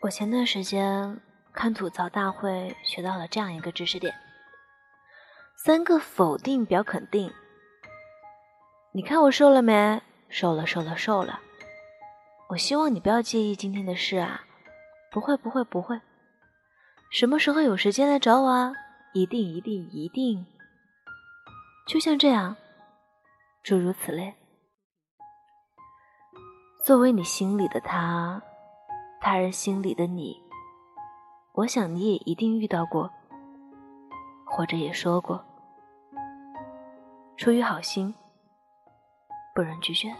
我前段时间看吐槽大会，学到了这样一个知识点：三个否定表肯定。你看我瘦了没？瘦了，瘦了，瘦了。我希望你不要介意今天的事啊。不会，不会，不会。什么时候有时间来找我啊？一定，一定，一定。就像这样，诸如此类。作为你心里的他。他人心里的你，我想你也一定遇到过，或者也说过，出于好心，不忍拒绝。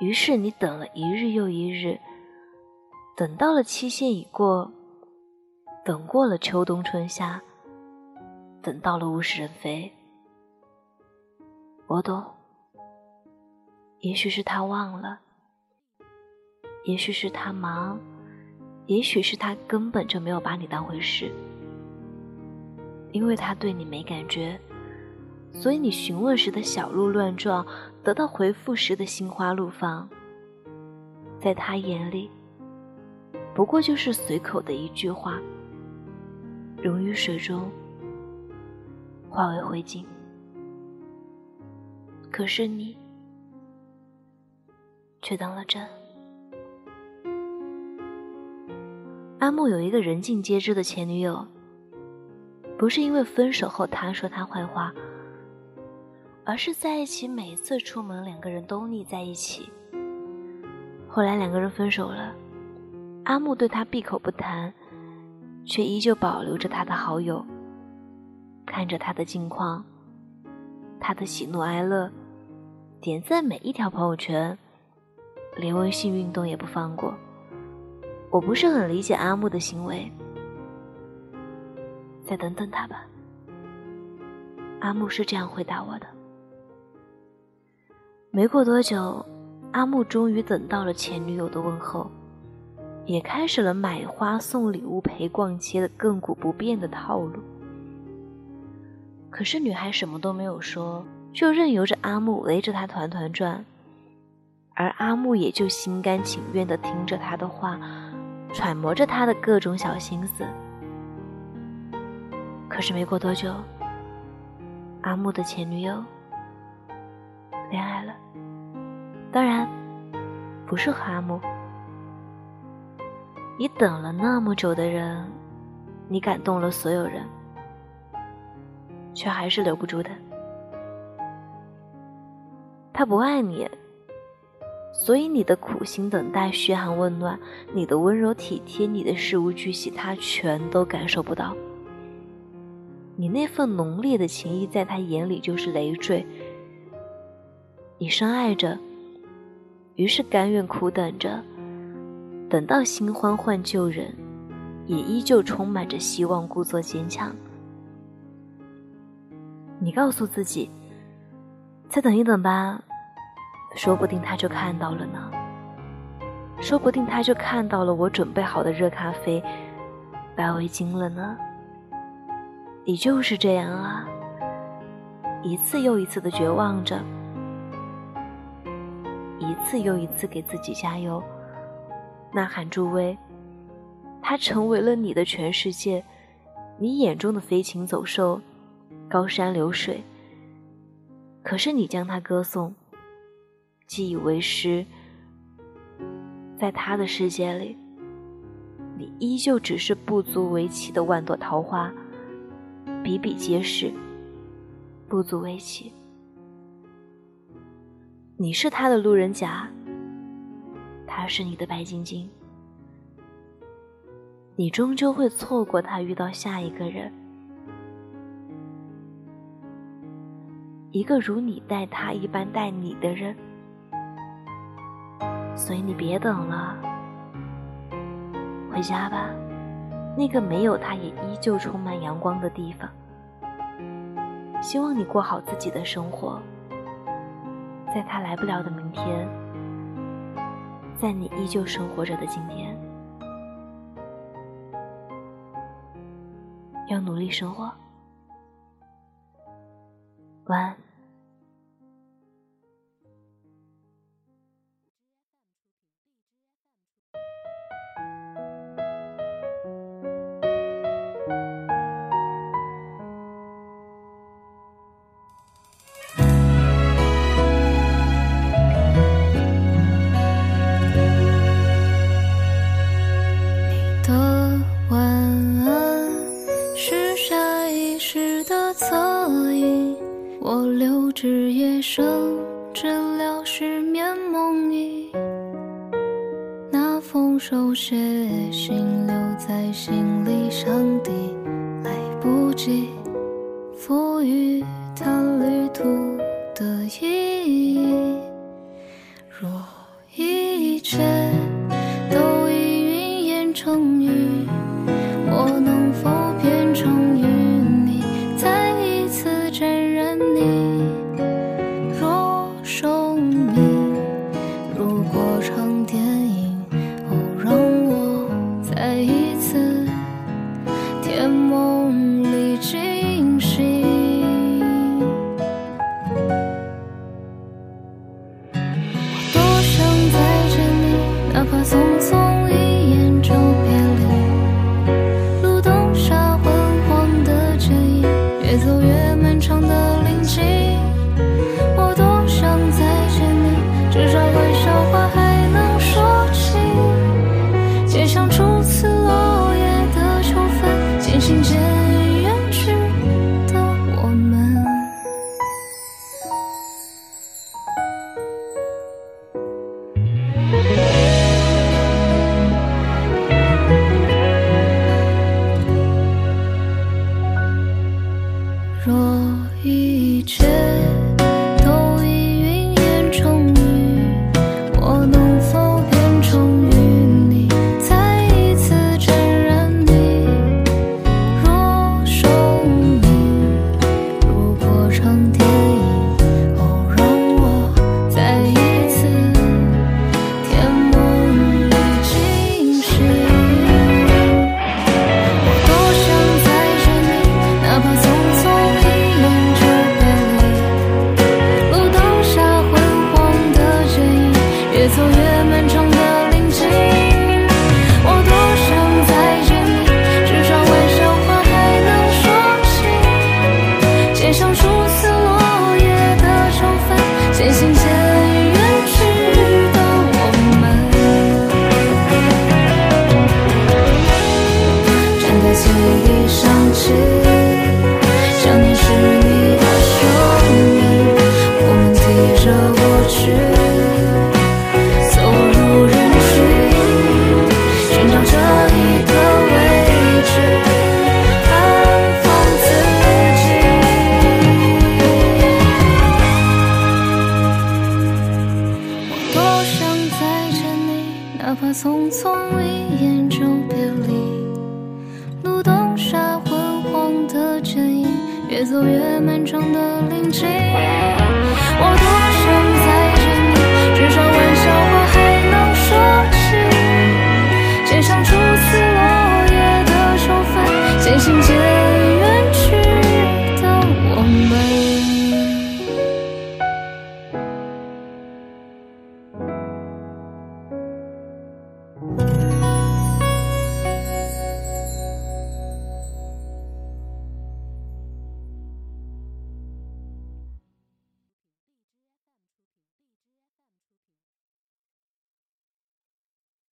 于是你等了一日又一日，等到了期限已过，等过了秋冬春夏，等到了物是人非。我懂，也许是他忘了。也许是他忙，也许是他根本就没有把你当回事。因为他对你没感觉，所以你询问时的小鹿乱撞，得到回复时的心花怒放，在他眼里，不过就是随口的一句话，溶于水中，化为灰烬。可是你，却当了真。阿木有一个人尽皆知的前女友，不是因为分手后他说他坏话，而是在一起每次出门两个人都腻在一起。后来两个人分手了，阿木对他闭口不谈，却依旧保留着他的好友，看着他的近况，他的喜怒哀乐，点赞每一条朋友圈，连微信运动也不放过。我不是很理解阿木的行为，再等等他吧。阿木是这样回答我的。没过多久，阿木终于等到了前女友的问候，也开始了买花送礼物陪逛街的亘古不变的套路。可是女孩什么都没有说，就任由着阿木围着她团团转，而阿木也就心甘情愿地听着她的话。揣摩着他的各种小心思，可是没过多久，阿木的前女友恋爱了，当然不是和阿木。你等了那么久的人，你感动了所有人，却还是留不住的。他不爱你。所以你的苦心等待、嘘寒问暖、你的温柔体贴、你的事无巨细，他全都感受不到。你那份浓烈的情谊，在他眼里就是累赘。你深爱着，于是甘愿苦等着，等到新欢换旧人，也依旧充满着希望，故作坚强。你告诉自己，再等一等吧。说不定他就看到了呢，说不定他就看到了我准备好的热咖啡、白围巾了呢。你就是这样啊，一次又一次的绝望着，一次又一次给自己加油，呐喊助威。他成为了你的全世界，你眼中的飞禽走兽、高山流水。可是你将他歌颂。既以为师，在他的世界里，你依旧只是不足为奇的万朵桃花，比比皆是，不足为奇。你是他的路人甲，他是你的白晶晶，你终究会错过他，遇到下一个人，一个如你待他一般待你的人。所以你别等了，回家吧，那个没有他也依旧充满阳光的地方。希望你过好自己的生活，在他来不了的明天，在你依旧生活着的今天，要努力生活。晚安。时的侧影，我留至夜深，治疗失眠梦呓。那封手写信留在行李箱底，来不及赋予它旅途的意义。怕匆匆一眼就别离。路灯下昏黄的剪影，越走越漫长的林径。我多想再见你，至少玩笑话上初匆匆一眼就别离。路灯下昏黄的剪影，越走越漫长的林径。我多想再见你，至少玩笑话还能说起。街上初次落叶的秋分，渐行渐